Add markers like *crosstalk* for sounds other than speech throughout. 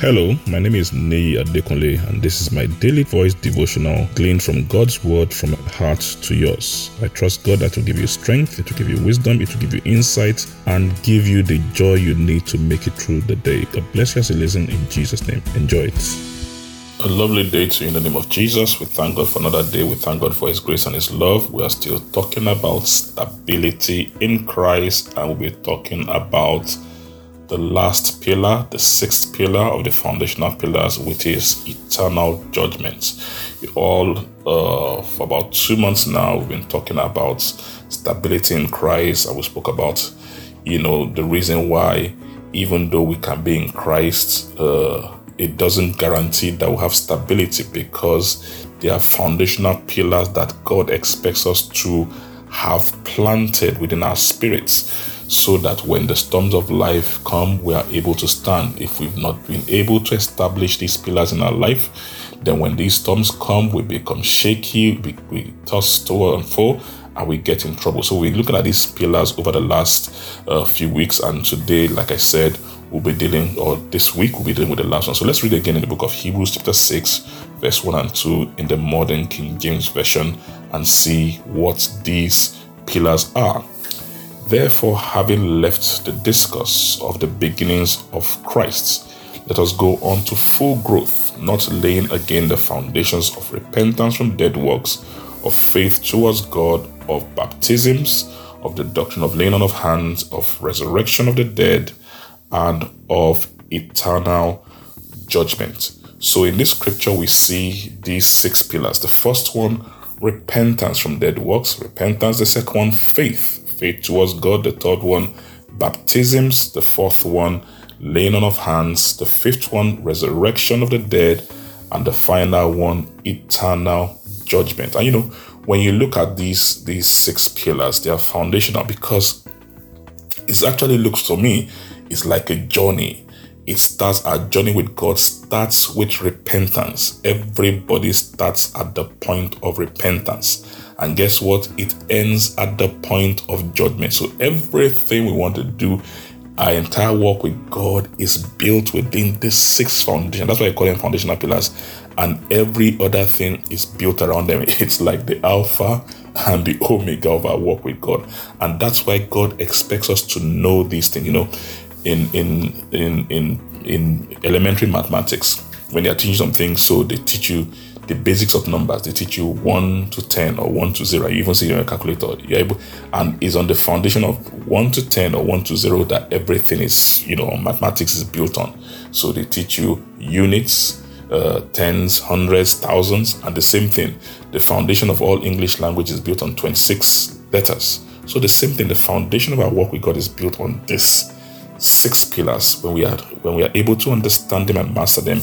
Hello, my name is Nei Adekunle, and this is my daily voice devotional gleaned from God's word from my heart to yours. I trust God that will give you strength, it will give you wisdom, it will give you insight, and give you the joy you need to make it through the day. God bless you as you listen in Jesus' name. Enjoy it. A lovely day to you in the name of Jesus. We thank God for another day. We thank God for His grace and His love. We are still talking about stability in Christ, and we'll be talking about the last pillar, the sixth pillar of the foundational pillars, which is eternal judgment. All, uh, for about two months now, we've been talking about stability in Christ, and we spoke about, you know, the reason why, even though we can be in Christ, uh, it doesn't guarantee that we have stability because there are foundational pillars that God expects us to have planted within our spirits so that when the storms of life come, we are able to stand. If we've not been able to establish these pillars in our life, then when these storms come, we become shaky, we, we toss to and fro, and we get in trouble. So we're looking at these pillars over the last uh, few weeks, and today, like I said, we'll be dealing, or this week, we'll be dealing with the last one. So let's read again in the book of Hebrews, chapter 6, verse 1 and 2 in the modern King James Version, and see what these pillars are. Therefore, having left the discourse of the beginnings of Christ, let us go on to full growth, not laying again the foundations of repentance from dead works, of faith towards God, of baptisms, of the doctrine of laying on of hands, of resurrection of the dead, and of eternal judgment. So, in this scripture, we see these six pillars. The first one, repentance from dead works, repentance. The second one, faith faith towards God. The third one, baptisms. The fourth one, laying on of hands. The fifth one, resurrection of the dead. And the final one, eternal judgment. And you know, when you look at these these six pillars, they are foundational because it actually looks to me it's like a journey. It starts our journey with God starts with repentance. Everybody starts at the point of repentance. And guess what? It ends at the point of judgment. So everything we want to do, our entire work with God is built within this six foundation. That's why I call them foundational pillars. And every other thing is built around them. *laughs* It's like the alpha and the omega of our work with God. And that's why God expects us to know these things. You know, in in in in in elementary mathematics, when they are teaching something, so they teach you the basics of numbers. They teach you one to ten or one to zero. You even see your calculator. You're able, and it's on the foundation of one to ten or one to zero that everything is, you know, mathematics is built on. So they teach you units, uh, tens, hundreds, thousands, and the same thing. The foundation of all English language is built on 26 letters. So the same thing. The foundation of our work with God is built on this six pillars. When we are when we are able to understand them and master them,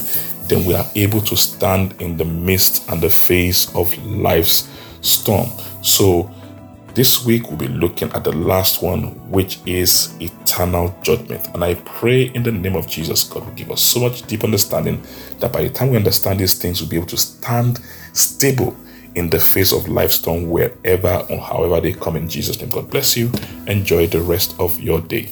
then we are able to stand in the midst and the face of life's storm. So, this week we'll be looking at the last one, which is eternal judgment. And I pray in the name of Jesus, God will give us so much deep understanding that by the time we understand these things, we'll be able to stand stable in the face of life's storm wherever or however they come in Jesus' name. God bless you. Enjoy the rest of your day.